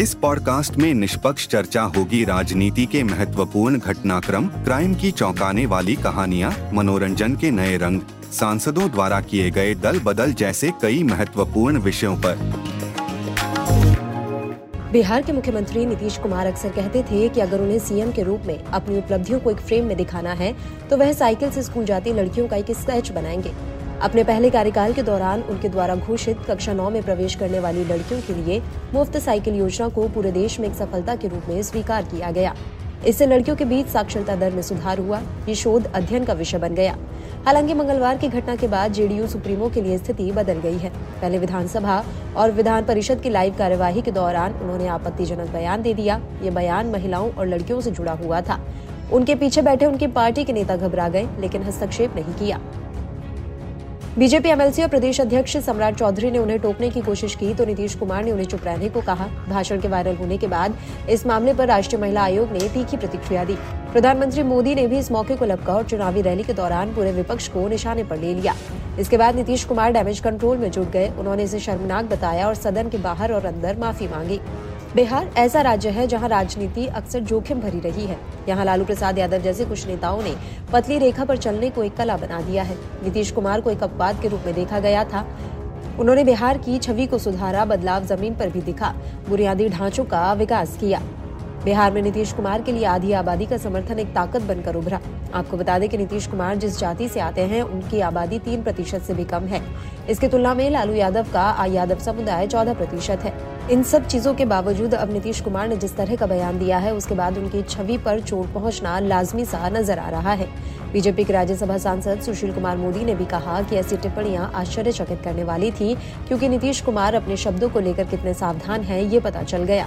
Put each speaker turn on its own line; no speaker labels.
इस पॉडकास्ट में निष्पक्ष चर्चा होगी राजनीति के महत्वपूर्ण घटनाक्रम, क्राइम की चौंकाने वाली कहानियाँ, मनोरंजन के नए रंग, सांसदों द्वारा किए गए दल बदल जैसे कई महत्वपूर्ण विषयों पर।
बिहार के मुख्यमंत्री नीतीश कुमार अक्सर कहते थे कि अगर उन्हें सीएम के रूप में अपनी उपलब्धियों को एक फ्रेम में दिखाना है तो वह साइकिल से स्कूल जाती लड़कियों का एक स्केच बनाएँगे। अपने पहले कार्यकाल के दौरान उनके द्वारा घोषित कक्षा नौ में प्रवेश करने वाली लड़कियों के लिए मुफ़्त साइकिल योजना को पूरे देश में एक सफलता के रूप में स्वीकार किया गया। इससे लड़कियों के बीच साक्षरता दर में सुधार हुआ, ये शोध अध्ययन का विषय बन गया। हालाँकि मंगलवार की घटना के बाद जेडीयू सुप्रीमो के लिए स्थिति बदल गई है। पहले विधानसभा और विधान परिषद की लाइव कार्यवाही के दौरान उन्होंने आपत्तिजनक बयान दे दिया। ये बयान महिलाओं और लड़कियों से जुड़ा हुआ था। उनके पीछे बैठे उनकी पार्टी के नेता घबरा गए, लेकिन हस्तक्षेप नहीं किया। बीजेपी एमएलसी और प्रदेश अध्यक्ष सम्राट चौधरी ने उन्हें टोकने की कोशिश की तो नीतीश कुमार ने उन्हें चुप रहने को कहा। भाषण के वायरल होने के बाद इस मामले पर राष्ट्रीय महिला आयोग ने तीखी प्रतिक्रिया दी। प्रधानमंत्री मोदी ने भी इस मौके को लपका और चुनावी रैली के दौरान पूरे विपक्ष को निशाने पर ले लिया। इसके बाद नीतीश कुमार डैमेज कंट्रोल में जुट गए। उन्होंने इसे शर्मनाक बताया और सदन के बाहर और अंदर माफ़ी मांगी। बिहार ऐसा राज्य है जहाँ राजनीति अक्सर जोखिम भरी रही है। यहाँ लालू प्रसाद यादव जैसे कुछ नेताओं ने पतली रेखा पर चलने को एक कला बना दिया है। नीतीश कुमार को एक अपवाद के रूप में देखा गया था। उन्होंने बिहार की छवि को सुधारा, बदलाव ज़मीन पर भी दिखा, बुनियादी ढांचों का विकास किया। बिहार में नीतीश कुमार के लिए आधी आबादी का समर्थन एक ताकत बनकर उभरा। आपको बता दें कि नीतीश कुमार जिस जाति से आते हैं, उनकी आबादी तीन प्रतिशत से भी कम है। इसकी तुलना में लालू यादव का यादव समुदाय चौदह प्रतिशत है। इन सब चीज़ों के बावजूद अब नीतीश कुमार ने जिस तरह का बयान दिया है, उसके बाद उनकी छवि पर चोट पहुँचना लाजमी सा नज़र आ रहा है। बीजेपी के राज्यसभा सांसद सुशील कुमार मोदी ने भी कहा कि ऐसी टिप्पणियाँ आश्चर्यचकित करने वाली थी, क्योंकि नीतीश कुमार अपने शब्दों को लेकर कितने सावधान हैं, ये पता चल गया।